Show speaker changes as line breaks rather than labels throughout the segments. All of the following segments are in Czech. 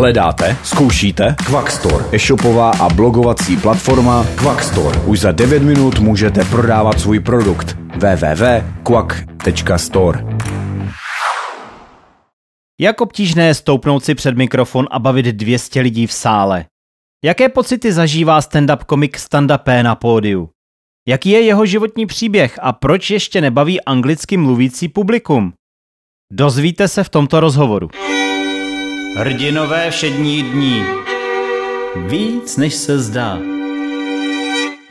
Hledáte? Zkoušíte? Quackstore, e-shopová a blogovací platforma Quackstore. Už za 9 minut můžete prodávat svůj produkt. www.quack.store
Jak obtížné je stoupnout si před mikrofon a bavit 200 lidí v sále? Jaké pocity zažívá stand-up komik Standa P na pódiu? Jaký je jeho životní příběh a proč ještě nebaví anglicky mluvící publikum? Dozvíte se v tomto rozhovoru. Hrdinové všední dní. Víc než se zdá.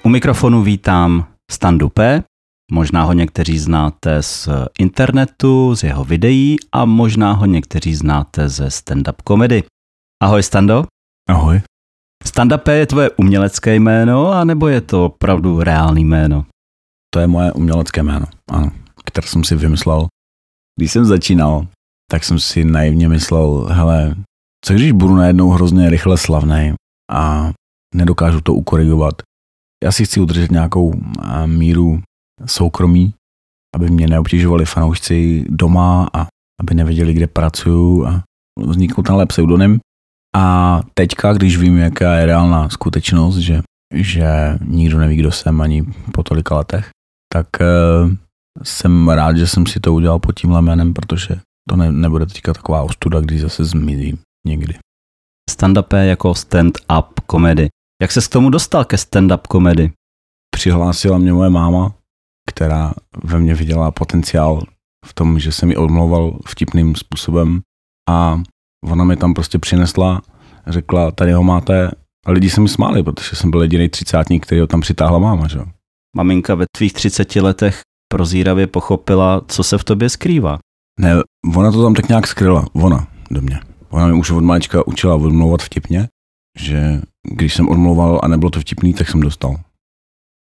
U mikrofonu vítám Standu P. Možná ho někteří znáte z internetu, z jeho videí a možná ho někteří znáte ze stand-up komedy. Ahoj Stando.
Ahoj.
Stand-up je tvoje umělecké jméno, anebo je to opravdu reálný jméno?
To je moje umělecké jméno, ano, které jsem si vymyslel. Když jsem začínal, tak jsem si naivně myslel, hele, co když budu najednou hrozně rychle slavný a nedokážu to ukorigovat. Já si chci udržet nějakou míru soukromí, aby mě neobtěžovali fanoušci doma a aby nevěděli, kde pracuju a vznikl tenhle pseudonym. A teďka, když vím, jaká je reálná skutečnost, že, že nikdo neví, kdo jsem ani po tolika letech, tak uh, jsem rád, že jsem si to udělal pod tímhle jménem, protože to ne, nebude teďka taková ostuda, když zase zmizím někdy.
Stand-up je jako stand-up komedy. Jak se k tomu dostal ke stand-up komedy?
Přihlásila mě moje máma, která ve mně viděla potenciál v tom, že jsem mi odmlouval vtipným způsobem a ona mi tam prostě přinesla, řekla, tady ho máte a lidi se mi smáli, protože jsem byl jediný třicátník, který ho tam přitáhla máma, že?
Maminka ve tvých 30 letech prozíravě pochopila, co se v tobě skrývá.
Ne, ona to tam tak nějak skryla, ona do mě. Ona mi už od malička učila odmlouvat vtipně, že když jsem odmlouval a nebylo to vtipný, tak jsem dostal.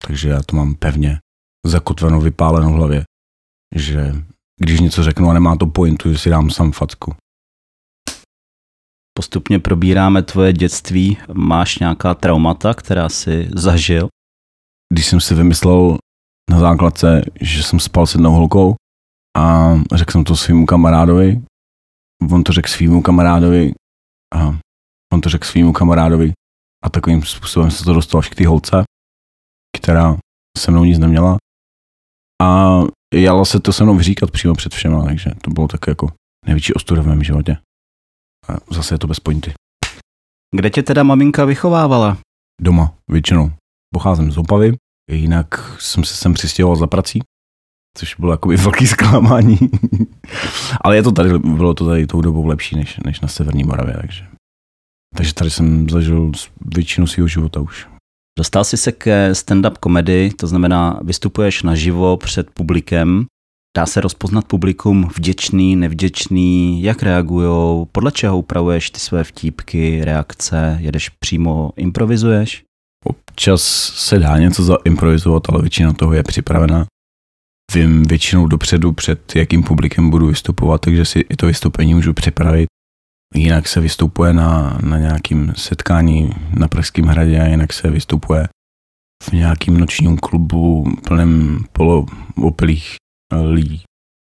Takže já to mám pevně zakotveno, vypáleno v hlavě, že když něco řeknu a nemá to pointu, že si dám sam facku.
Postupně probíráme tvoje dětství. Máš nějaká traumata, která si zažil?
Když jsem si vymyslel na základce, že jsem spal s jednou holkou a řekl jsem to svým kamarádovi, on to řekl svýmu kamarádovi a on to řekl svýmu kamarádovi a takovým způsobem se to dostalo až k té holce, která se mnou nic neměla a jala se to se mnou vyříkat přímo před všema, takže to bylo tak jako největší ostuda v mém životě. A zase je to bez pointy.
Kde tě teda maminka vychovávala?
Doma, většinou. Pocházím z Opavy, jinak jsem se sem přistěhoval za prací, což bylo jako velký zklamání. Ale je to tady, bylo to tady tou dobou lepší než, než na Severní Moravě, takže. Takže tady jsem zažil většinu svého života už.
Dostal jsi se ke stand-up komedy, to znamená, vystupuješ naživo před publikem. Dá se rozpoznat publikum vděčný, nevděčný, jak reagují, podle čeho upravuješ ty své vtípky, reakce, jedeš přímo, improvizuješ?
Občas se dá něco zaimprovizovat, ale většina toho je připravena. Vím většinou dopředu, před jakým publikem budu vystupovat, takže si i to vystoupení můžu připravit. Jinak se vystupuje na, na nějakým setkání na Pražském hradě a jinak se vystupuje v nějakým nočním klubu plném poloopilých lidí.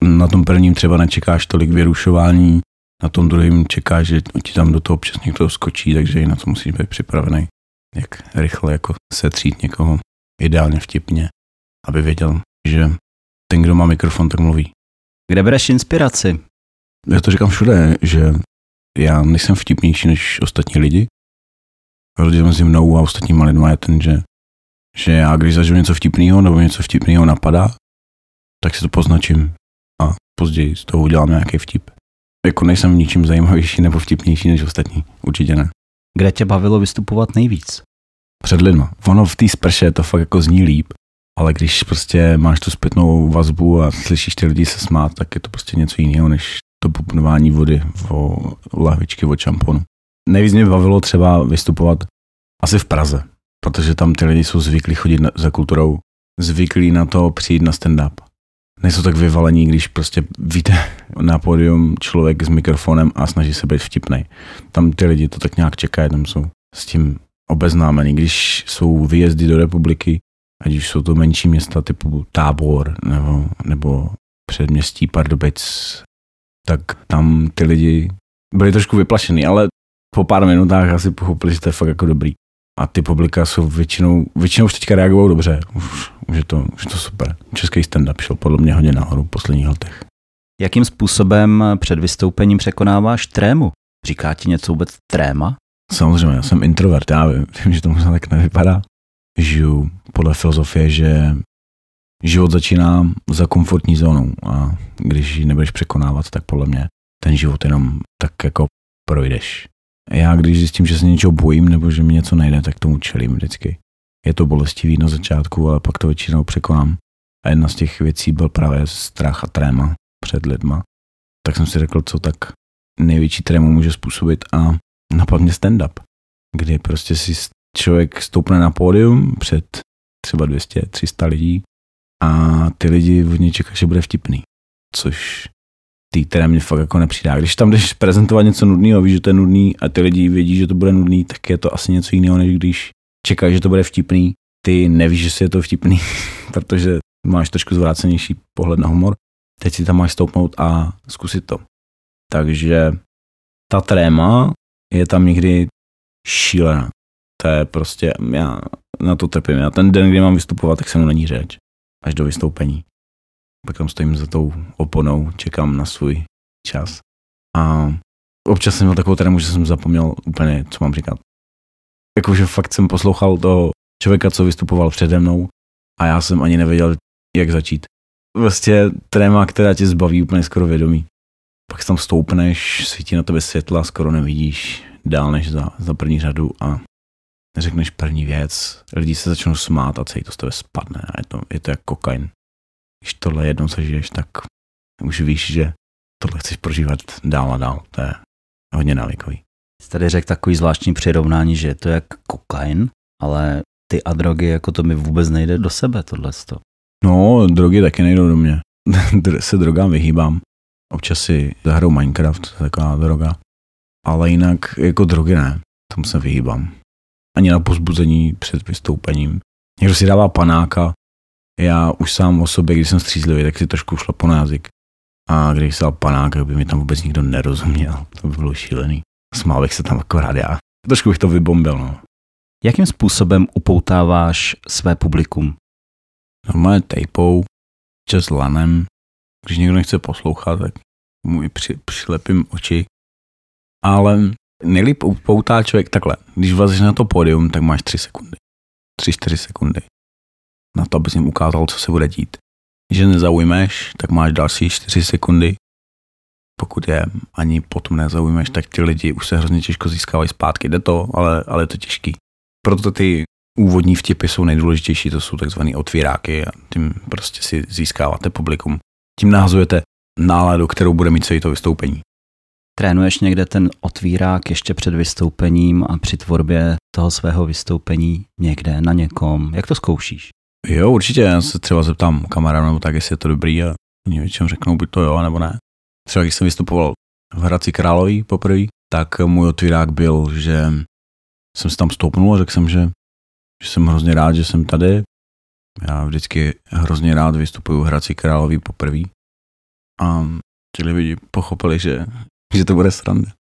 Na tom prvním třeba nečekáš tolik vyrušování, na tom druhém čekáš, že ti tam do toho občas někdo skočí, takže i na to musíš být připravený, jak rychle jako setřít někoho, ideálně vtipně, aby věděl, že ten, kdo má mikrofon, tak mluví.
Kde bereš inspiraci?
Já to říkám všude, že já nejsem vtipnější než ostatní lidi. Rozdíl mezi mnou a ostatníma lidma je ten, že, že já když zažiju něco vtipného nebo něco vtipného napadá, tak si to poznačím a později z toho udělám nějaký vtip. Jako nejsem ničím zajímavější nebo vtipnější než ostatní, určitě ne.
Kde tě bavilo vystupovat nejvíc?
Před lidma. Ono v té sprše to fakt jako zní líp, ale když prostě máš tu zpětnou vazbu a slyšíš ty lidi se smát, tak je to prostě něco jiného, než to pupnování vody o lahvičky od šamponu. Nejvíc mě bavilo třeba vystupovat asi v Praze, protože tam ty lidi jsou zvyklí chodit na, za kulturou, zvyklí na to přijít na stand-up. Nejsou tak vyvalení, když prostě víte na pódium člověk s mikrofonem a snaží se být vtipný. Tam ty lidi to tak nějak čekají, tam jsou s tím obeznámení. Když jsou výjezdy do republiky, ať už jsou to menší města typu Tábor nebo, nebo předměstí Pardubic, tak tam ty lidi byli trošku vyplašený, ale po pár minutách asi pochopili, že to je fakt jako dobrý. A ty publika jsou většinou, většinou už teďka reagují dobře. Už, už, je to, už je to super. Český stand-up šel podle mě hodně nahoru v posledních letech.
Jakým způsobem před vystoupením překonáváš trému? Říká ti něco vůbec tréma?
Samozřejmě, já jsem introvert, já vím, vím, že to možná tak nevypadá. Žiju podle filozofie, že život začíná za komfortní zónou a když ji nebudeš překonávat, tak podle mě ten život jenom tak jako projdeš. Já když zjistím, že se něčeho bojím nebo že mi něco nejde, tak tomu čelím vždycky. Je to bolestivý na začátku, ale pak to většinou překonám. A jedna z těch věcí byl právě strach a tréma před lidma. Tak jsem si řekl, co tak největší trému může způsobit a napadně stand-up, kdy prostě si člověk stoupne na pódium před třeba 200-300 lidí a ty lidi od něj čekají, že bude vtipný, což ty, které mě fakt jako nepřidá. Když tam jdeš prezentovat něco nudného, víš, že to je nudný a ty lidi vědí, že to bude nudný, tak je to asi něco jiného, než když čekáš, že to bude vtipný. Ty nevíš, že si je to vtipný, protože máš trošku zvrácenější pohled na humor. Teď si tam máš stoupnout a zkusit to. Takže ta tréma je tam někdy šílená. To je prostě, já na to trpím. Já ten den, kdy mám vystupovat, tak se mnou není řeč. Až do vystoupení. Pak tam stojím za tou oponou, čekám na svůj čas. A občas jsem měl takovou trému, že jsem zapomněl úplně, co mám říkat. Jakože fakt jsem poslouchal toho člověka, co vystupoval přede mnou a já jsem ani nevěděl, jak začít. Vlastně tréma, která tě zbaví úplně skoro vědomí. Pak tam stoupneš, svítí na tebe světla, skoro nevidíš dál než za, za první řadu a řekneš první věc, lidi se začnou smát a celý to z tebe spadne a je to, je to jak kokain. Když tohle jednou zažiješ, tak už víš, že tohle chceš prožívat dál a dál. To je hodně návykový.
Jsi tady řekl takový zvláštní přirovnání, že je to jak kokain, ale ty a drogy, jako to mi vůbec nejde do sebe, tohle.
No, drogy taky nejdou do mě. se drogám vyhýbám. Občas si zahrou Minecraft, to taková droga. Ale jinak jako drogy ne, tomu se vyhýbám. Ani na pozbuzení před vystoupením. Někdo si dává panáka, já už sám o sobě, když jsem střízlivý, tak si trošku šlapu na jazyk. A když se dal panák, by mi tam vůbec nikdo nerozuměl. To by bylo šílený. Smál bych se tam akorát já. Trošku bych to vybombil, no.
Jakým způsobem upoutáváš své publikum?
Normálně tejpou, čas lanem. Když někdo nechce poslouchat, tak mu i při, přilepím oči. Ale nejlíp upoutá člověk takhle. Když vlezeš na to pódium, tak máš tři sekundy. Tři, čtyři sekundy na to, abys jim ukázal, co se bude dít. Když nezaujmeš, tak máš další 4 sekundy. Pokud je ani potom nezaujmeš, tak ty lidi už se hrozně těžko získávají zpátky. Jde to, ale, ale je to těžký. Proto ty úvodní vtipy jsou nejdůležitější, to jsou takzvané otvíráky a tím prostě si získáváte publikum. Tím nahazujete náladu, kterou bude mít celé to vystoupení.
Trénuješ někde ten otvírák ještě před vystoupením a při tvorbě toho svého vystoupení někde na někom? Jak to zkoušíš?
Jo, určitě, já se třeba zeptám kamarádu nebo tak, jestli je to dobrý a oni většinou řeknou buď to jo, nebo ne. Třeba když jsem vystupoval v Hradci Králový poprvé, tak můj otvírák byl, že jsem si tam stoupnul a řekl jsem, že, že jsem hrozně rád, že jsem tady. Já vždycky hrozně rád vystupuju v Hradci Králový poprvé. A ti lidi pochopili, že, že to bude sranda.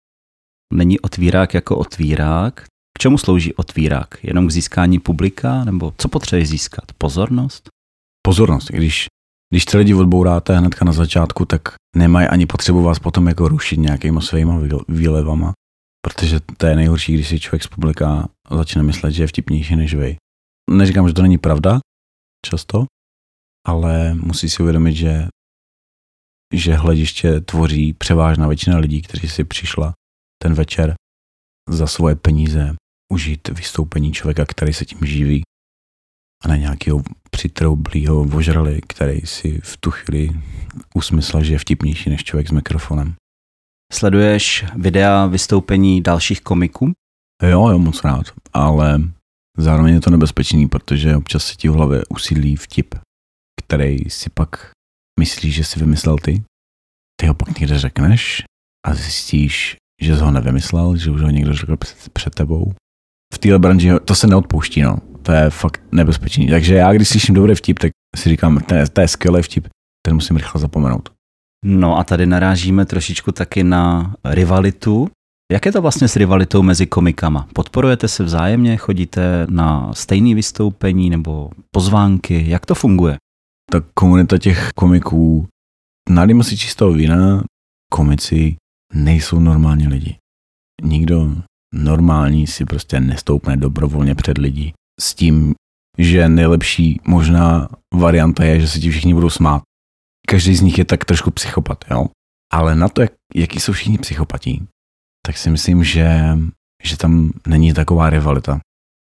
Není otvírák jako otvírák, k čemu slouží otvírák? Jenom k získání publika? Nebo co potřebuje získat? Pozornost?
Pozornost. Když, když ty lidi odbouráte hnedka na začátku, tak nemají ani potřebu vás potom jako rušit nějakýma svýma výlevama. Protože to je nejhorší, když si člověk z publika začne myslet, že je vtipnější než vy. Neříkám, že to není pravda, často, ale musí si uvědomit, že, že hlediště tvoří převážná většina lidí, kteří si přišla ten večer za svoje peníze užít vystoupení člověka, který se tím živí a ne nějakého přitroublýho vožrali, který si v tu chvíli usmyslel, že je vtipnější než člověk s mikrofonem.
Sleduješ videa vystoupení dalších komiků?
Jo, jo, moc rád, ale zároveň je to nebezpečný, protože občas se ti v hlavě usídlí vtip, který si pak myslíš, že si vymyslel ty. Ty ho pak někde řekneš a zjistíš, že jsi ho nevymyslel, že už ho někdo řekl před, tebou v téhle branži to se neodpouští, no. To je fakt nebezpečný. Takže já, když slyším dobrý vtip, tak si říkám, to je, to je skvělý vtip, ten musím rychle zapomenout.
No a tady narážíme trošičku taky na rivalitu. Jak je to vlastně s rivalitou mezi komikama? Podporujete se vzájemně, chodíte na stejné vystoupení nebo pozvánky? Jak to funguje?
Ta komunita těch komiků, nalíme si čistého vína, komici nejsou normální lidi. Nikdo normální si prostě nestoupne dobrovolně před lidi s tím, že nejlepší možná varianta je, že se ti všichni budou smát. Každý z nich je tak trošku psychopat, jo? Ale na to, jak, jaký jsou všichni psychopatí, tak si myslím, že, že tam není taková rivalita.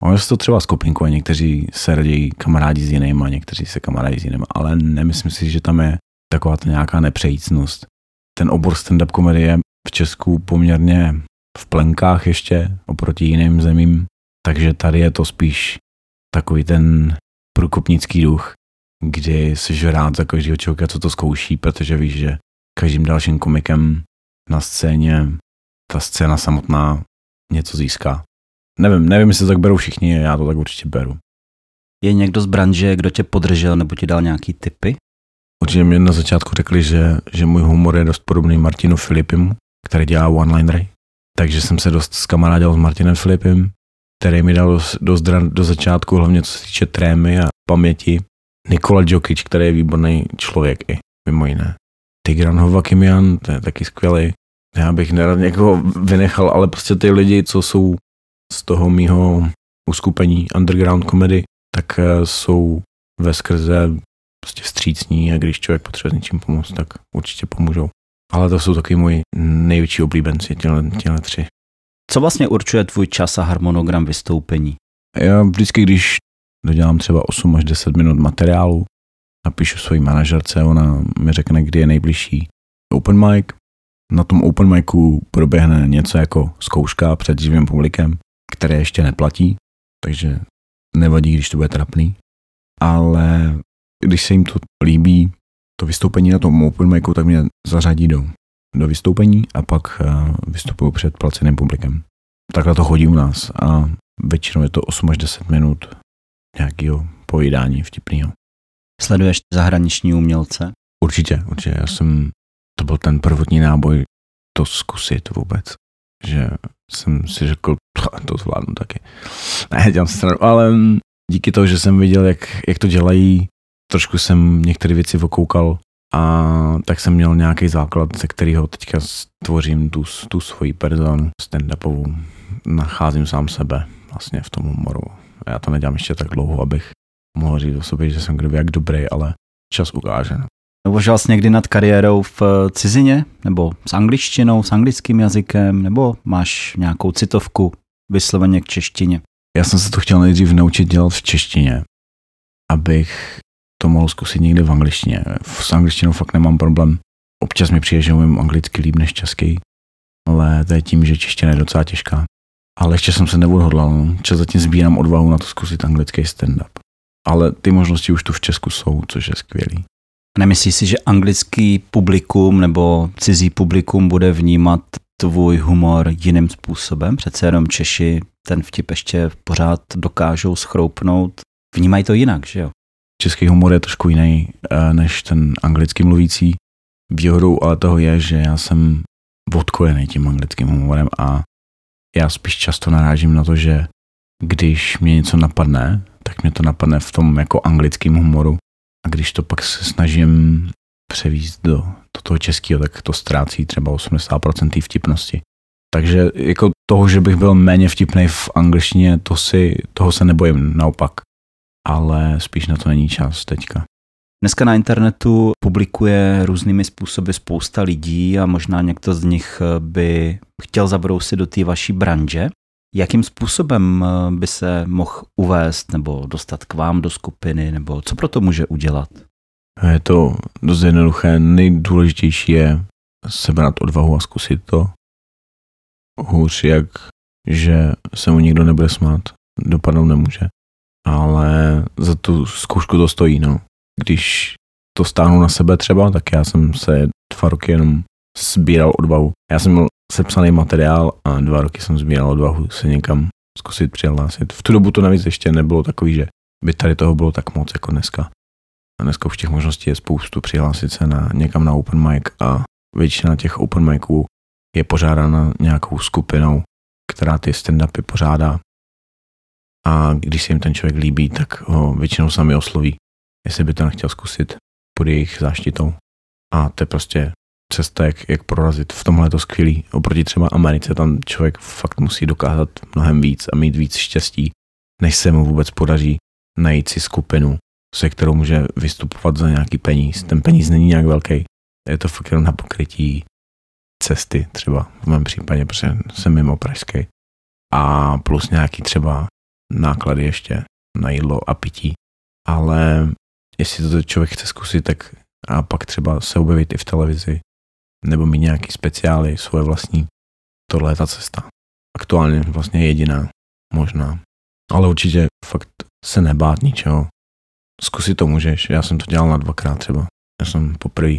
Ono se to třeba skupinkuje, někteří se raději kamarádi s jinými, a někteří se kamarádi s jinými, ale nemyslím si, že tam je taková ta nějaká nepřejícnost. Ten obor stand-up komedie v Česku poměrně v plenkách ještě oproti jiným zemím, takže tady je to spíš takový ten průkopnický duch, kdy jsi rád za každého člověka, co to zkouší, protože víš, že každým dalším komikem na scéně ta scéna samotná něco získá. Nevím, nevím, jestli to tak berou všichni, já to tak určitě beru.
Je někdo z branže, kdo tě podržel nebo ti dal nějaký tipy?
Určitě mě na začátku řekli, že, že můj humor je dost podobný Martinu Filipimu, který dělá one-linery. Takže jsem se dost skamarádil s Martinem Filipem, který mi dal dost, dost do začátku, hlavně co se týče trémy a paměti. Nikola Djokic, který je výborný člověk i, mimo jiné. Tigran Hovakimian, to je taky skvělý. Já bych nerad někoho vynechal, ale prostě ty lidi, co jsou z toho mýho uskupení underground komedy, tak eh, jsou ve skrze prostě vstřícní a když člověk potřebuje s něčím pomoct, tak určitě pomůžou. Ale to jsou taky moji největší oblíbenci, těle, těle tři.
Co vlastně určuje tvůj čas a harmonogram vystoupení?
Já vždycky, když dodělám třeba 8 až 10 minut materiálu, napíšu svojí manažerce, ona mi řekne, kdy je nejbližší open mic. Na tom open micu proběhne něco jako zkouška před živým publikem, které ještě neplatí, takže nevadí, když to bude trapný. Ale když se jim to líbí, to vystoupení na tom open micu, tak mě zařadí do, do vystoupení a pak uh, vystupuju před placeným publikem. Takhle to chodí u nás a většinou je to 8 až 10 minut nějakého pojídání vtipného.
Sleduješ zahraniční umělce?
Určitě, určitě. Já jsem, to byl ten prvotní náboj to zkusit vůbec. Že jsem si řekl, to zvládnu taky. Ne, dělám se stranu, ale díky tomu, že jsem viděl, jak, jak to dělají, trošku jsem některé věci okoukal a tak jsem měl nějaký základ, ze kterého teďka stvořím tu, tu svoji personu stand-upovou. Nacházím sám sebe vlastně v tom humoru. Já to nedělám ještě tak dlouho, abych mohl říct o sobě, že jsem kdo jak dobrý, ale čas ukáže.
Uvažoval jsi někdy nad kariérou v cizině? Nebo s angličtinou, s anglickým jazykem? Nebo máš nějakou citovku vysloveně k češtině?
Já jsem se to chtěl nejdřív naučit dělat v češtině, abych to mohl zkusit někde v angličtině. S angličtinou fakt nemám problém. Občas mi přijde, že umím anglicky líp než český, ale to je tím, že čeština je docela těžká. Ale ještě jsem se neodhodlal, no. Čas zatím sbírám odvahu na to zkusit anglický stand-up. Ale ty možnosti už tu v Česku jsou, což je skvělý.
Nemyslíš si, že anglický publikum nebo cizí publikum bude vnímat tvůj humor jiným způsobem? Přece jenom Češi ten vtip ještě pořád dokážou schroupnout. Vnímají to jinak, že jo?
Český humor je trošku jiný eh, než ten anglicky mluvící. Výhodou ale toho je, že já jsem odkojený tím anglickým humorem a já spíš často narážím na to, že když mě něco napadne, tak mě to napadne v tom jako anglickém humoru. A když to pak se snažím převíst do, do toho českého, tak to ztrácí třeba 80% té vtipnosti. Takže jako toho, že bych byl méně vtipný v angličtině, to si, toho se nebojím, naopak. Ale spíš na to není čas teďka.
Dneska na internetu publikuje různými způsoby spousta lidí a možná někdo z nich by chtěl zabrousit do té vaší branže. Jakým způsobem by se mohl uvést nebo dostat k vám do skupiny, nebo co pro to může udělat?
Je to dost jednoduché. Nejdůležitější je sebrat odvahu a zkusit to. Hůř jak, že se mu nikdo nebude smát, dopadnout nemůže. Ale za tu zkoušku to stojí, no. Když to stáhnu na sebe třeba, tak já jsem se dva roky jenom sbíral odvahu. Já jsem měl sepsaný materiál a dva roky jsem sbíral odvahu se někam zkusit přihlásit. V tu dobu to navíc ještě nebylo takový, že by tady toho bylo tak moc jako dneska. Dneska už těch možností je spoustu přihlásit se na někam na open mic a většina těch open miců je pořádána nějakou skupinou, která ty stand-upy pořádá. A když se jim ten člověk líbí, tak ho většinou sami osloví, jestli by to nechtěl zkusit pod jejich záštitou. A to je prostě cesta, jak, jak prorazit. V tomhle je to skvělý. Oproti třeba Americe, tam člověk fakt musí dokázat mnohem víc a mít víc štěstí, než se mu vůbec podaří najít si skupinu, se kterou může vystupovat za nějaký peníz. Ten peníz není nějak velký. Je to fakt jenom na pokrytí cesty třeba v mém případě, protože jsem mimo pražský. A plus nějaký třeba náklady ještě na jídlo a pití. Ale jestli to člověk chce zkusit, tak a pak třeba se objevit i v televizi, nebo mít nějaký speciály, svoje vlastní. Tohle je ta cesta. Aktuálně vlastně jediná, možná. Ale určitě fakt se nebát ničeho. Zkusit to můžeš. Já jsem to dělal na dvakrát třeba. Já jsem poprvé,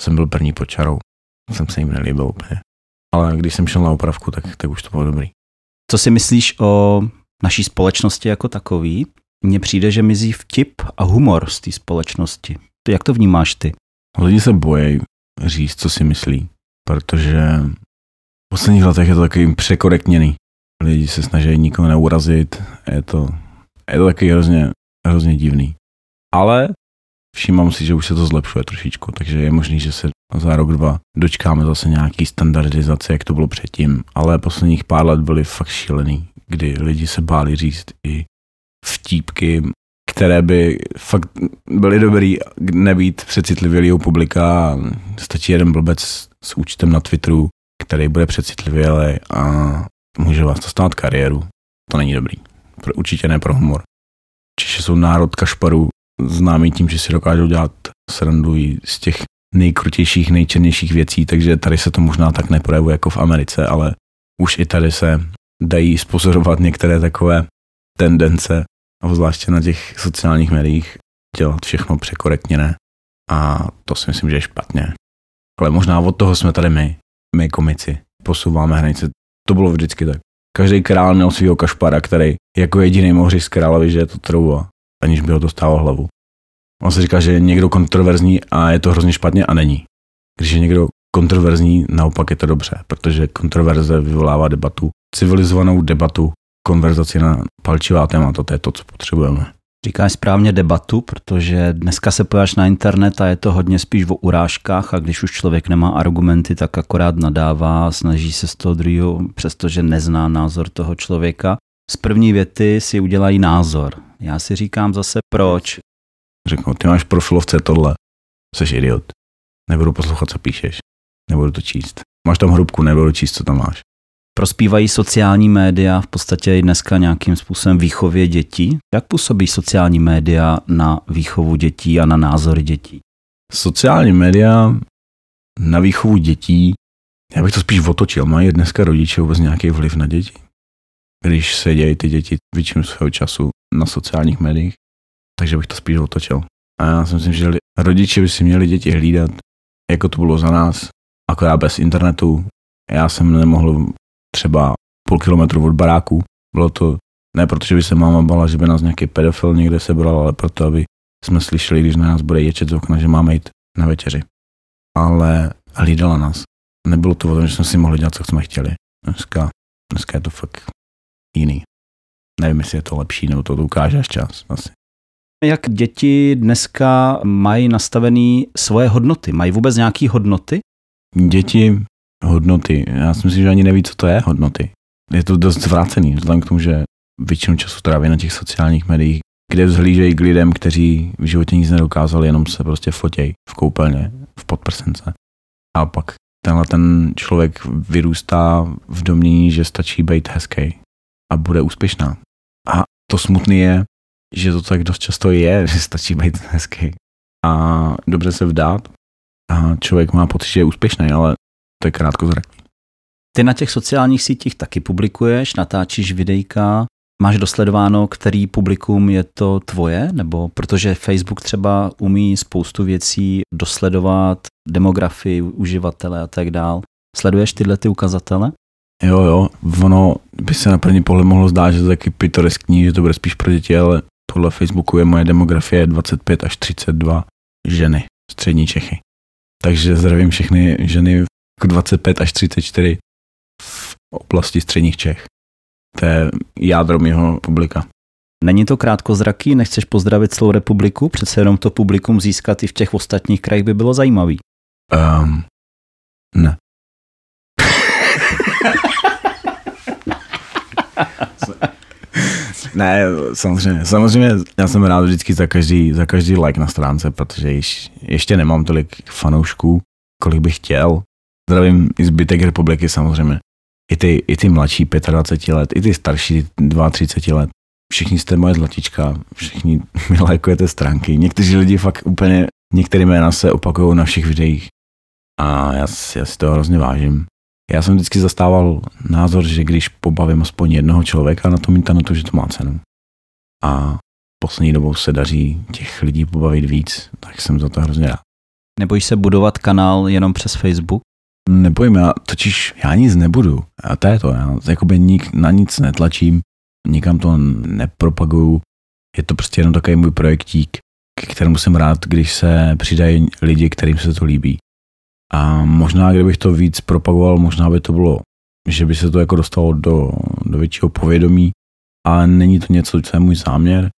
jsem byl první pod čarou. Jsem se jim nelíbil úplně. Ale když jsem šel na opravku, tak, tak už to bylo dobrý.
Co si myslíš o naší společnosti jako takový? Mně přijde, že mizí vtip a humor z té společnosti. Jak to vnímáš ty?
Lidi se bojí říct, co si myslí, protože v posledních letech je to takový překorektněný. Lidi se snaží nikoho neurazit, je to, je to takový hrozně, hrozně divný. Ale všímám si, že už se to zlepšuje trošičku, takže je možný, že se za rok, dva dočkáme zase nějaký standardizace, jak to bylo předtím. Ale posledních pár let byly fakt šílený, kdy lidi se báli říct i vtípky, které by fakt byly dobrý nebýt u publika. Stačí jeden blbec s účtem na Twitteru, který bude přecitlivělý a může vás to stát kariéru. To není dobrý. Určitě ne pro humor. Češi jsou národ kašparů, známý tím, že si dokážou dělat srandu z těch nejkrutějších, nejčernějších věcí, takže tady se to možná tak neprojevuje jako v Americe, ale už i tady se dají spozorovat některé takové tendence zvláště na těch sociálních médiích, dělat všechno překorektně A to si myslím, že je špatně. Ale možná od toho jsme tady my, my komici. Posouváme hranice. To bylo vždycky tak. Každý král měl svého kašpara, který jako jediný mohl říct královi, že je to trouba, aniž by ho to stálo hlavu. On se říká, že je někdo kontroverzní a je to hrozně špatně a není. Když je někdo kontroverzní, naopak je to dobře, protože kontroverze vyvolává debatu, civilizovanou debatu konverzaci na palčivá témata, to je to, co potřebujeme.
Říkáš správně debatu, protože dneska se pojáš na internet a je to hodně spíš o urážkách a když už člověk nemá argumenty, tak akorát nadává, snaží se z toho druhého, přestože nezná názor toho člověka. Z první věty si udělají názor. Já si říkám zase proč.
Řeknu, ty máš profilovce tohle, jsi idiot. Nebudu poslouchat, co píšeš. Nebudu to číst. Máš tam hrubku, nebudu číst, co tam máš.
Prospívají sociální média v podstatě i dneska nějakým způsobem výchově dětí? Jak působí sociální média na výchovu dětí a na názory dětí?
Sociální média na výchovu dětí, já bych to spíš otočil. Mají dneska rodiče vůbec nějaký vliv na děti? Když se dějí ty děti většinu svého času na sociálních médiích, takže bych to spíš otočil. A já si myslím, že rodiče by si měli děti hlídat, jako to bylo za nás, akorát bez internetu. Já jsem nemohl třeba půl kilometru od baráku. Bylo to ne protože by se máma bala, že by nás nějaký pedofil někde sebral, ale proto, aby jsme slyšeli, když na nás bude ječet z okna, že máme jít na večeři. Ale hlídala nás. Nebylo to o tom, že jsme si mohli dělat, co jsme chtěli. Dneska, dneska je to fakt jiný. Nevím, jestli je to lepší, nebo to, ukáže až čas. Asi.
Jak děti dneska mají nastavené svoje hodnoty? Mají vůbec nějaké hodnoty?
Děti hodnoty. Já si myslím, že ani neví, co to je hodnoty. Je to dost zvrácený, vzhledem k tomu, že většinu času tráví na těch sociálních médiích, kde vzhlížejí k lidem, kteří v životě nic nedokázali, jenom se prostě fotěj v koupelně, v podprsence. A pak tenhle ten člověk vyrůstá v domění, že stačí být hezký a bude úspěšná. A to smutné je, že to tak dost často je, že stačí být hezký a dobře se vdát a člověk má pocit, že je úspěšný, ale to je krátkozraký.
Ty na těch sociálních sítích taky publikuješ, natáčíš videjka, máš dosledováno, který publikum je to tvoje, nebo protože Facebook třeba umí spoustu věcí dosledovat, demografii, uživatele a tak dál. Sleduješ tyhle ty ukazatele?
Jo, jo, ono by se na první pohled mohlo zdát, že to je taky pitoreskní, že to bude spíš pro děti, ale podle Facebooku je moje demografie 25 až 32 ženy, střední Čechy. Takže zdravím všechny ženy 25 až 34 v oblasti středních Čech. To je jádro mého publika.
Není to krátkozraký, nechceš pozdravit celou republiku? Přece jenom to publikum získat i v těch ostatních krajích by bylo zajímavý.
Um, ne. ne, samozřejmě, samozřejmě, já jsem rád vždycky za každý, za každý like na stránce, protože již, ještě nemám tolik fanoušků, kolik bych chtěl. Zdravím i zbytek republiky samozřejmě. I ty, i ty mladší 25 let, i ty starší 32 let. Všichni jste moje zlatička, všichni mi lajkujete stránky. Někteří lidi fakt úplně, některé jména se opakují na všech videích. A já, já si to hrozně vážím. Já jsem vždycky zastával názor, že když pobavím aspoň jednoho člověka na tom internetu, že to má cenu. A poslední dobou se daří těch lidí pobavit víc, tak jsem za to hrozně rád.
Nebojíš se budovat kanál jenom přes Facebook?
Nebojím, já totiž já nic nebudu. A to je to, já jakoby nik, na nic netlačím, nikam to nepropaguju. Je to prostě jenom takový můj projektík, k kterému jsem rád, když se přidají lidi, kterým se to líbí. A možná, kdybych to víc propagoval, možná by to bylo, že by se to jako dostalo do, do většího povědomí, ale není to něco, co je můj záměr.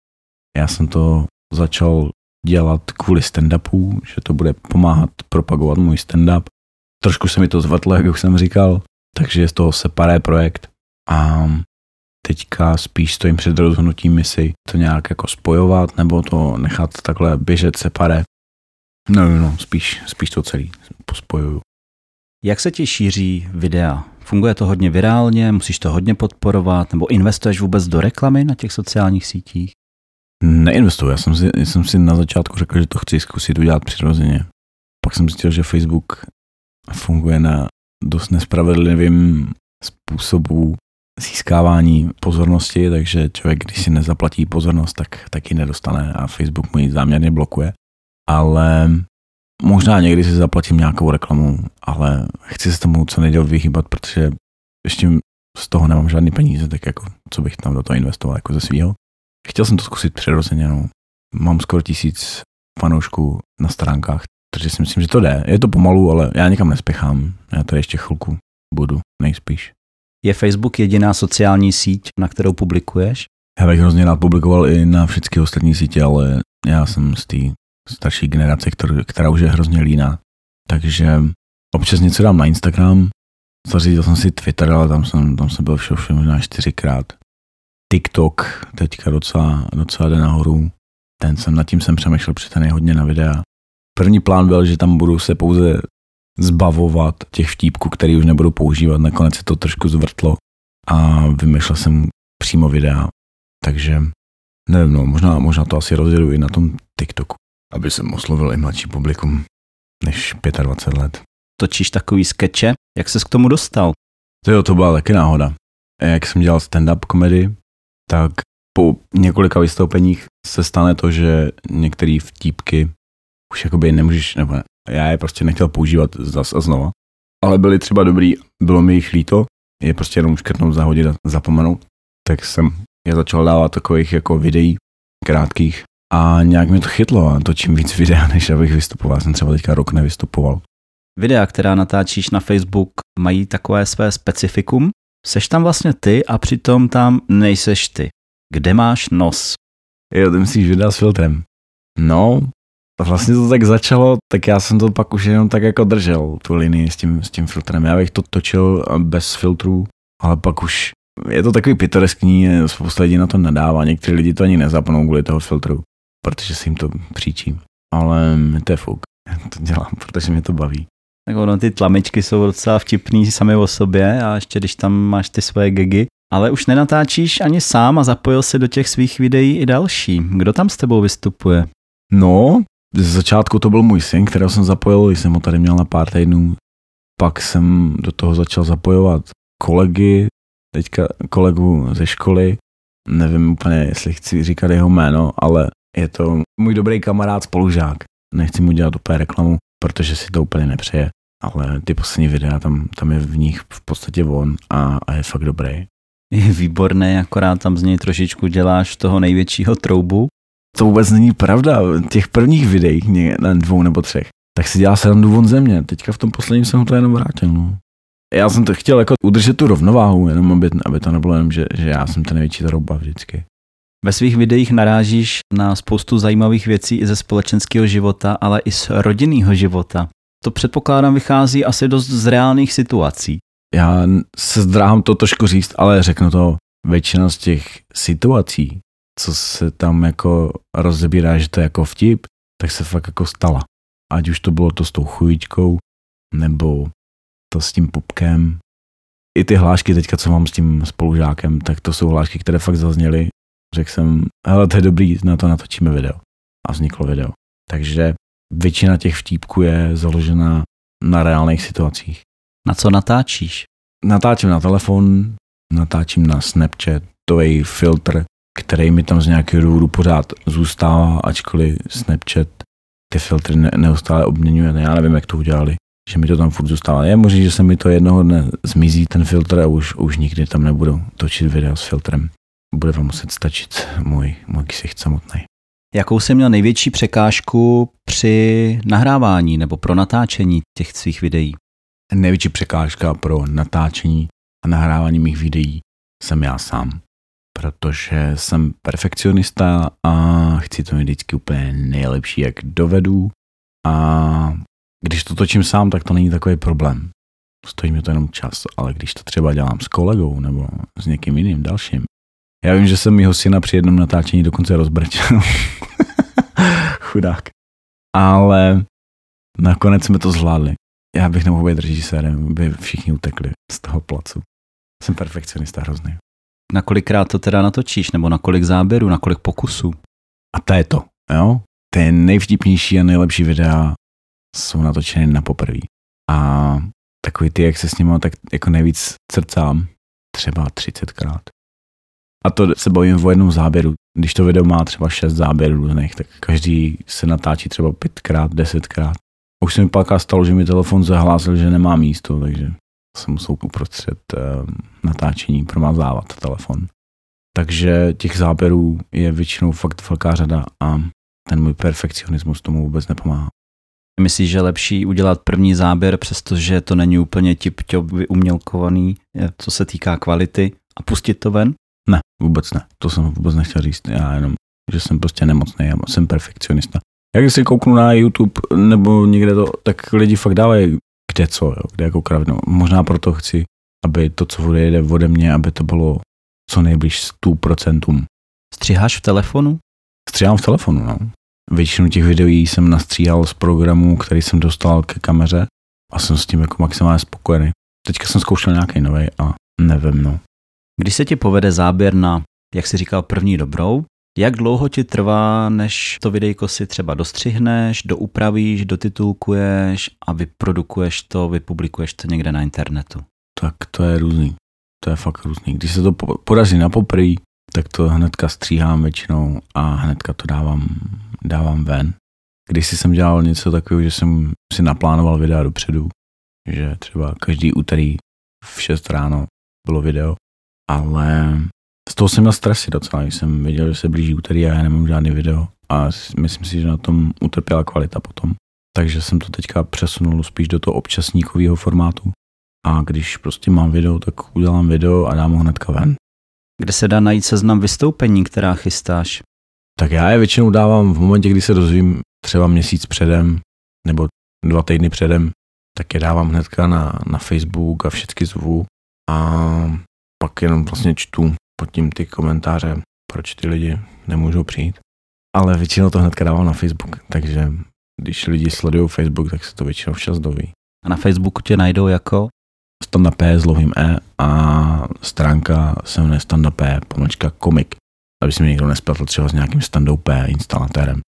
Já jsem to začal dělat kvůli stand-upu, že to bude pomáhat propagovat můj stand-up. Trošku se mi to zvrtlo, jak už jsem říkal, takže je z toho separé projekt. A teďka spíš stojím před rozhodnutím, jestli to nějak jako spojovat, nebo to nechat takhle běžet separé. No, no, spíš, spíš to celý pospojuju.
Jak se ti šíří videa? Funguje to hodně virálně, musíš to hodně podporovat, nebo investuješ vůbec do reklamy na těch sociálních sítích?
Neinvestuju, já jsem si, jsem si na začátku řekl, že to chci zkusit udělat přirozeně. Pak jsem zjistil, že Facebook funguje na dost nespravedlivým způsobu získávání pozornosti, takže člověk, když si nezaplatí pozornost, tak taky nedostane a Facebook mu ji záměrně blokuje. Ale možná někdy si zaplatím nějakou reklamu, ale chci se tomu co nedělat vyhýbat, protože ještě z toho nemám žádný peníze, tak jako co bych tam do toho investoval jako ze svého. Chtěl jsem to zkusit přirozeně, no. Mám skoro tisíc fanoušků na stránkách, takže si myslím, že to jde. Je to pomalu, ale já nikam nespěchám. Já to ještě chvilku budu, nejspíš.
Je Facebook jediná sociální síť, na kterou publikuješ?
Já bych hrozně rád publikoval i na všechny ostatní sítě, ale já jsem z té starší generace, který, která už je hrozně líná. Takže občas něco dám na Instagram, zařídil jsem si Twitter, ale tam jsem, tam jsem byl všeho všem možná čtyřikrát. TikTok teďka docela, docela jde nahoru. Ten jsem, nad tím jsem přemýšlel přitaný hodně na videa. První plán byl, že tam budu se pouze zbavovat těch vtípků, který už nebudu používat. Nakonec se to trošku zvrtlo a vymýšlel jsem přímo videa. Takže nevím, no, možná, možná to asi rozjedu i na tom TikToku, aby jsem oslovil i mladší publikum než 25 let.
Točíš takový skeče? Jak ses k tomu dostal?
To jo, to byla taky náhoda. Jak jsem dělal stand-up komedy, tak po několika vystoupeních se stane to, že některé vtípky už jakoby nemůžeš, nebo ne, já je prostě nechtěl používat zas a znova, ale byly třeba dobrý, bylo mi jich líto, je prostě jenom škrtnout, zahodit a zapomenout, tak jsem je začal dávat takových jako videí krátkých a nějak mi to chytlo a točím víc videa, než abych vystupoval. Já jsem třeba teďka rok nevystupoval.
Videa, která natáčíš na Facebook, mají takové své specifikum. Seš tam vlastně ty a přitom tam nejseš ty. Kde máš nos?
Jo, ty myslíš videa s filtrem. No, vlastně to tak začalo, tak já jsem to pak už jenom tak jako držel, tu linii s tím, s tím filtrem. Já bych to točil bez filtrů, ale pak už je to takový pitoreskní, spousta lidí na to nadává, někteří lidi to ani nezapnou kvůli toho filtru, protože si jim to příčí. Ale to je fuk, já to dělám, protože mě to baví.
Tak ono, ty tlamičky jsou docela vtipný sami o sobě a ještě když tam máš ty svoje gegy, ale už nenatáčíš ani sám a zapojil se do těch svých videí i další. Kdo tam s tebou vystupuje?
No, z začátku to byl můj syn, kterého jsem zapojil, jsem ho tady měl na pár týdnů. Pak jsem do toho začal zapojovat kolegy, teďka kolegu ze školy. Nevím úplně, jestli chci říkat jeho jméno, ale je to můj dobrý kamarád, spolužák. Nechci mu dělat úplně reklamu, protože si to úplně nepřeje. Ale ty poslední videa, tam, tam je v nich v podstatě on a, a je fakt dobrý.
Je výborný, akorát tam z něj trošičku děláš toho největšího troubu.
To vůbec není pravda. Těch prvních videích, ne dvou nebo třech, tak si dělá srandu von země. Teďka v tom posledním jsem ho to jenom vrátil. No. Já jsem to chtěl jako udržet tu rovnováhu, jenom aby, aby to nebylo jenom, že, že já jsem ten největší tarouba vždycky.
Ve svých videích narážíš na spoustu zajímavých věcí i ze společenského života, ale i z rodinného života. To předpokládám vychází asi dost z reálných situací.
Já se zdráhám to trošku říct, ale řeknu to, většina z těch situací, co se tam jako rozebírá, že to je jako vtip, tak se fakt jako stala. Ať už to bylo to s tou chujičkou, nebo to s tím pupkem. I ty hlášky teďka, co mám s tím spolužákem, tak to jsou hlášky, které fakt zazněly. Řekl jsem, hele, to je dobrý, na to natočíme video. A vzniklo video. Takže většina těch vtípků je založena na reálných situacích.
Na co natáčíš?
Natáčím na telefon, natáčím na Snapchat, to je filtr, který mi tam z nějakého důvodu pořád zůstává, ačkoliv Snapchat ty filtry ne, neustále obměňuje. Já nevím, jak to udělali, že mi to tam furt zůstává. Je možné, že se mi to jednoho dne zmizí ten filtr a už, už nikdy tam nebudu točit video s filtrem. Bude vám muset stačit můj, můj ksicht samotný.
Jakou jsi měl největší překážku při nahrávání nebo pro natáčení těch svých videí?
Největší překážka pro natáčení a nahrávání mých videí jsem já sám. Protože jsem perfekcionista a chci to mít vždycky úplně nejlepší, jak dovedu. A když to točím sám, tak to není takový problém. Stojí mi to jenom čas, ale když to třeba dělám s kolegou nebo s někým jiným dalším. Já vím, že jsem jeho syna při jednom natáčení dokonce rozbrčel. Chudák. Ale nakonec jsme to zvládli. Já bych nemohl být režisérem, by všichni utekli z toho placu. Jsem perfekcionista hrozný.
Na kolikrát to teda natočíš, nebo na kolik záběrů, na kolik pokusů?
A to je to, jo? Ty nejvtipnější a nejlepší videa jsou natočeny na poprvé. A takový ty, jak se s nimi tak jako nejvíc srdcám, třeba 30krát. A to se bavím o jednom záběru. Když to video má třeba 6 záběrů různých, tak každý se natáčí třeba pětkrát, desetkrát. Už se mi pak stalo, že mi telefon zahlásil, že nemá místo, takže jsem musel uprostřed uh, natáčení promazávat telefon. Takže těch záběrů je většinou fakt velká řada a ten můj perfekcionismus tomu vůbec nepomáhá.
Myslíš, že lepší udělat první záběr, přestože to není úplně tip-top vyumělkovaný, co se týká kvality, a pustit to ven?
Vůbec ne. To jsem vůbec nechtěl říct. Já jenom, že jsem prostě nemocný, já jsem perfekcionista. Jak si kouknu na YouTube nebo někde to, tak lidi fakt dávají kde co, jo, kde jako kravinu. Možná proto chci, aby to, co jde ode mě, aby to bylo co nejblíž 100%.
Stříháš v telefonu?
Stříhám v telefonu, no. Většinu těch videí jsem nastříhal z programu, který jsem dostal ke kameře a jsem s tím jako maximálně spokojený. Teďka jsem zkoušel nějaký nový a nevím, no.
Když se ti povede záběr na, jak jsi říkal, první dobrou, jak dlouho ti trvá, než to videjko si třeba dostřihneš, doupravíš, dotitulkuješ a vyprodukuješ to, vypublikuješ to někde na internetu?
Tak to je různý. To je fakt různý. Když se to podaří na poprý, tak to hnedka stříhám většinou a hnedka to dávám, dávám ven. Když jsem dělal něco takového, že jsem si naplánoval videa dopředu, že třeba každý úterý v 6 ráno bylo video, ale z toho jsem měl stresy docela, když jsem věděl, že se blíží úterý a já nemám žádný video a myslím si, že na tom utrpěla kvalita potom. Takže jsem to teďka přesunul spíš do toho občasníkového formátu. A když prostě mám video, tak udělám video a dám ho hnedka ven.
Kde se dá najít seznam vystoupení, která chystáš?
Tak já je většinou dávám v momentě, kdy se dozvím třeba měsíc předem nebo dva týdny předem, tak je dávám hnedka na, na Facebook a všechny zvu a pak jenom vlastně čtu pod tím ty komentáře, proč ty lidi nemůžou přijít. Ale většinou to hnedka dávám na Facebook, takže když lidi sledují Facebook, tak se to většinou včas doví.
A na Facebooku tě najdou jako?
Standa P s dlouhým E a stránka se jmenuje Standa P, pomlčka komik, aby si mě někdo nespletl třeba s nějakým Standou P instalatérem.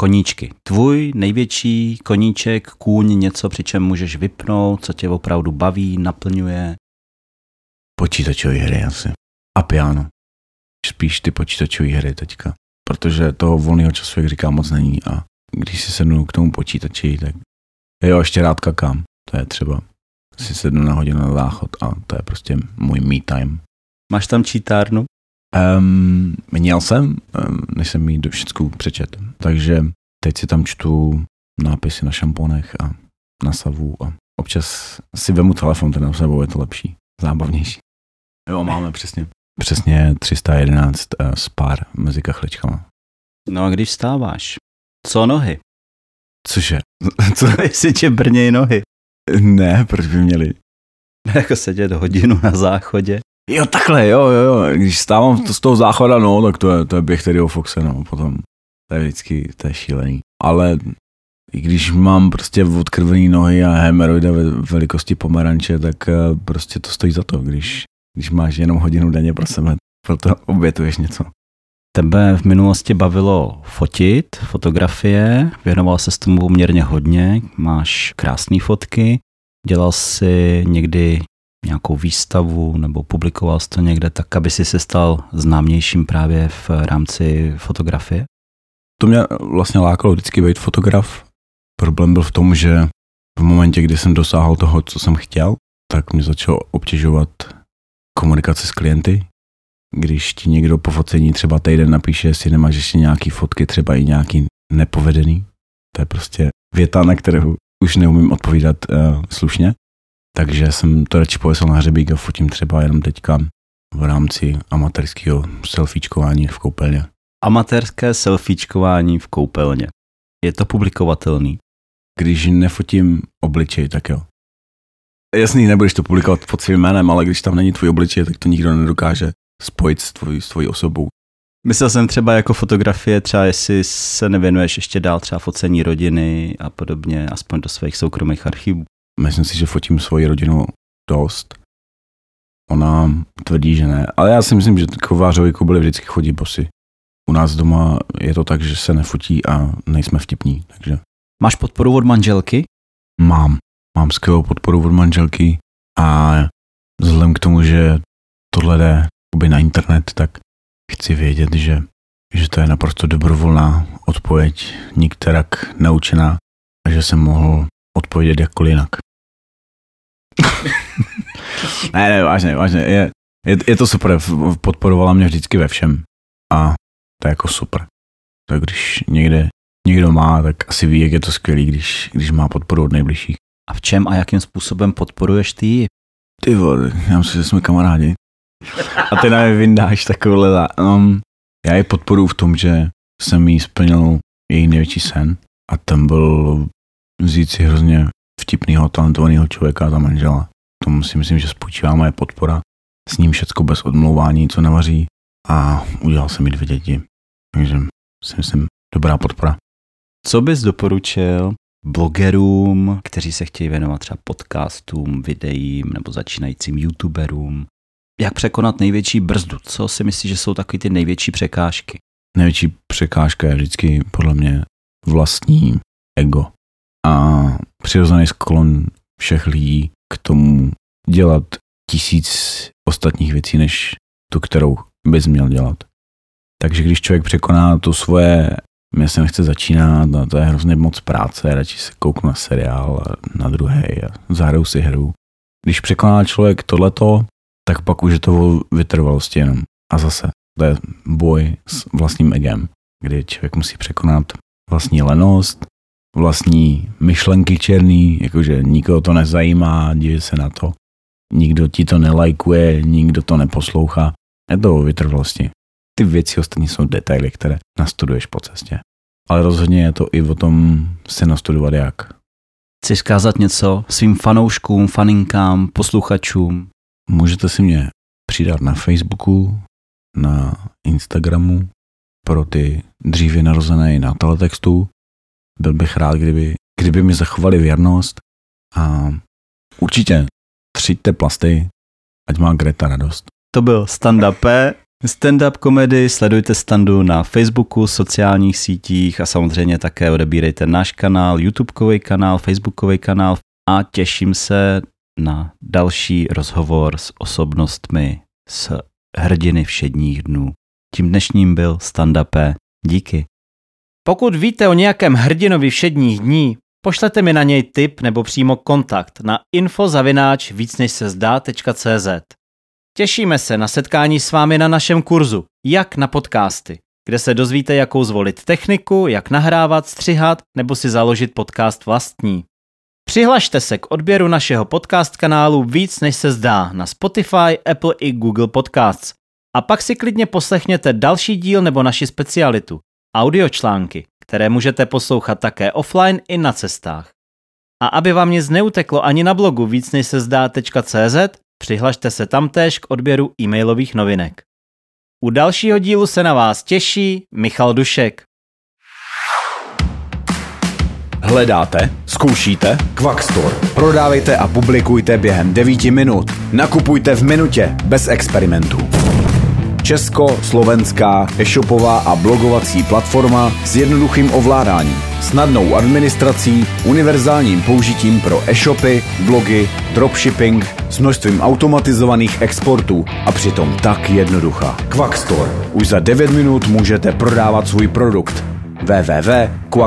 Koníčky. Tvůj největší koníček, kůň, něco, při čem můžeš vypnout, co tě opravdu baví, naplňuje?
Počítačové hry asi a piano. Spíš ty počítačové hry teďka, protože toho volného času, jak říkám, moc není a když si sednu k tomu počítači, tak jo, ještě rád kakám. To je třeba si sednu na hodinu na záchod a to je prostě můj me time.
Máš tam čítárnu?
Um, měl jsem, um, než jsem jí do všechnu přečet. Takže teď si tam čtu nápisy na šamponech a na savu a občas si vemu telefon, ten sebou je to lepší, zábavnější. Jo, máme přesně. Přesně 311 uh, spár mezi kachličkama.
No a když vstáváš, co nohy?
Cože? Co?
Jestli tě brnějí nohy.
Ne, proč by měli?
jako sedět hodinu na záchodě.
Jo, takhle, jo, jo, jo. Když stávám to z toho záchoda, no, tak to je, to je běh tedy o Foxe, no, potom. To je vždycky, to je šílený. Ale i když mám prostě odkrvený nohy a hemeroida ve velikosti pomeranče, tak eh, prostě to stojí za to, když, když máš jenom hodinu denně pro sebe, proto obětuješ něco.
Tebe v minulosti bavilo fotit, fotografie, věnoval se tomu poměrně hodně, máš krásné fotky, dělal si někdy nějakou výstavu nebo publikoval jsi to někde tak, aby si se stal známějším právě v rámci fotografie?
To mě vlastně lákalo vždycky být fotograf. Problém byl v tom, že v momentě, kdy jsem dosáhl toho, co jsem chtěl, tak mě začalo obtěžovat komunikace s klienty. Když ti někdo po focení třeba týden napíše, jestli nemáš ještě nějaký fotky, třeba i nějaký nepovedený, to je prostě věta, na kterou už neumím odpovídat uh, slušně. Takže jsem to radši pověsil na hřebík a fotím třeba jenom teďka v rámci amatérského selfiečkování v koupelně.
Amatérské selfiečkování v koupelně. Je to publikovatelný?
Když nefotím obličej, tak jo. Jasný, nebudeš to publikovat pod svým jménem, ale když tam není tvůj obličej, tak to nikdo nedokáže spojit s tvojí, s tvojí osobou.
Myslel jsem třeba jako fotografie, třeba jestli se nevěnuješ ještě dál třeba focení rodiny a podobně, aspoň do svých soukromých archivů.
Myslím si, že fotím svoji rodinu dost. Ona tvrdí, že ne. Ale já si myslím, že kovářovi byly vždycky chodí bosy. U nás doma je to tak, že se nefotí a nejsme vtipní. Takže
Máš podporu od manželky?
mám. Mám skvělou podporu od manželky a vzhledem k tomu, že tohle jde na internet, tak chci vědět, že, že to je naprosto dobrovolná odpověď, nikterak naučená a že jsem mohl odpovědět jakkoliv jinak. ne, ne, vážně, vážně. Je, je, je to super, podporovala mě vždycky ve všem a to je jako super. Tak když někde někdo má, tak asi ví, jak je to skvělý, když, když má podporu od nejbližších.
A v čem a jakým způsobem podporuješ ty ji?
Ty vole, já myslím, že jsme kamarádi. A ty na mě vyndáš takovhle. za- Um, já je podporuji v tom, že jsem jí splnil její největší sen a ten byl vzít si hrozně vtipného, talentovaného člověka za manžela. V tom si myslím, že spočívá moje podpora. S ním všecko bez odmlouvání, co nevaří a udělal jsem mi dvě děti. Takže si myslím, dobrá podpora.
Co bys doporučil blogerům, kteří se chtějí věnovat třeba podcastům, videím nebo začínajícím youtuberům? Jak překonat největší brzdu? Co si myslíš, že jsou takové ty největší překážky?
největší překážka je vždycky podle mě vlastní ego a přirozený sklon všech lidí k tomu dělat tisíc ostatních věcí, než tu, kterou bys měl dělat. Takže když člověk překoná to svoje, mě se nechce začínat, a to je hrozně moc práce, radši se kouknu na seriál a na druhý a zahraju si hru. Když překoná člověk tohleto, tak pak už je to o vytrvalosti jenom. A zase, to je boj s vlastním egem, kdy člověk musí překonat vlastní lenost, vlastní myšlenky černý, jakože nikoho to nezajímá, diví se na to, nikdo ti to nelajkuje, nikdo to neposlouchá. Je to o vytrvalosti. Ty věci ostatní jsou detaily, které nastuduješ po cestě. Ale rozhodně je to i o tom se nastudovat jak.
Chci vzkázat něco svým fanouškům, faninkám, posluchačům?
Můžete si mě přidat na Facebooku, na Instagramu pro ty dříve narozené na teletextu. Byl bych rád, kdyby, kdyby mi zachovali věrnost a určitě třiďte plasty, ať má Greta radost.
To byl Stand Up Stand-up komedy, sledujte standu na Facebooku, sociálních sítích a samozřejmě také odebírejte náš kanál, YouTubekový kanál, Facebookový kanál a těším se na další rozhovor s osobnostmi z hrdiny všedních dnů. Tím dnešním byl stand-up. Díky. Pokud víte o nějakém hrdinovi všedních dní, pošlete mi na něj tip nebo přímo kontakt na infozavináč víc než se zdá.cz. Těšíme se na setkání s vámi na našem kurzu Jak na podcasty. kde se dozvíte, jakou zvolit techniku, jak nahrávat, střihat nebo si založit podcast vlastní. Přihlašte se k odběru našeho podcast kanálu víc než se zdá na Spotify, Apple i Google Podcasts. A pak si klidně poslechněte další díl nebo naši specialitu, audiočlánky, které můžete poslouchat také offline i na cestách. A aby vám nic neuteklo ani na blogu víc než se zdá.cz, přihlašte se tamtéž k odběru e-mailových novinek. U dalšího dílu se na vás těší Michal Dušek.
Hledáte? Zkoušíte? Quackstore. Prodávejte a publikujte během 9 minut. Nakupujte v minutě, bez experimentů. Česko-slovenská e-shopová a blogovací platforma s jednoduchým ovládáním, snadnou administrací, univerzálním použitím pro e-shopy, blogy, dropshipping, s množstvím automatizovaných exportů a přitom tak jednoduchá. Quackstore. Už za 9 minut můžete prodávat svůj produkt. www.quack.store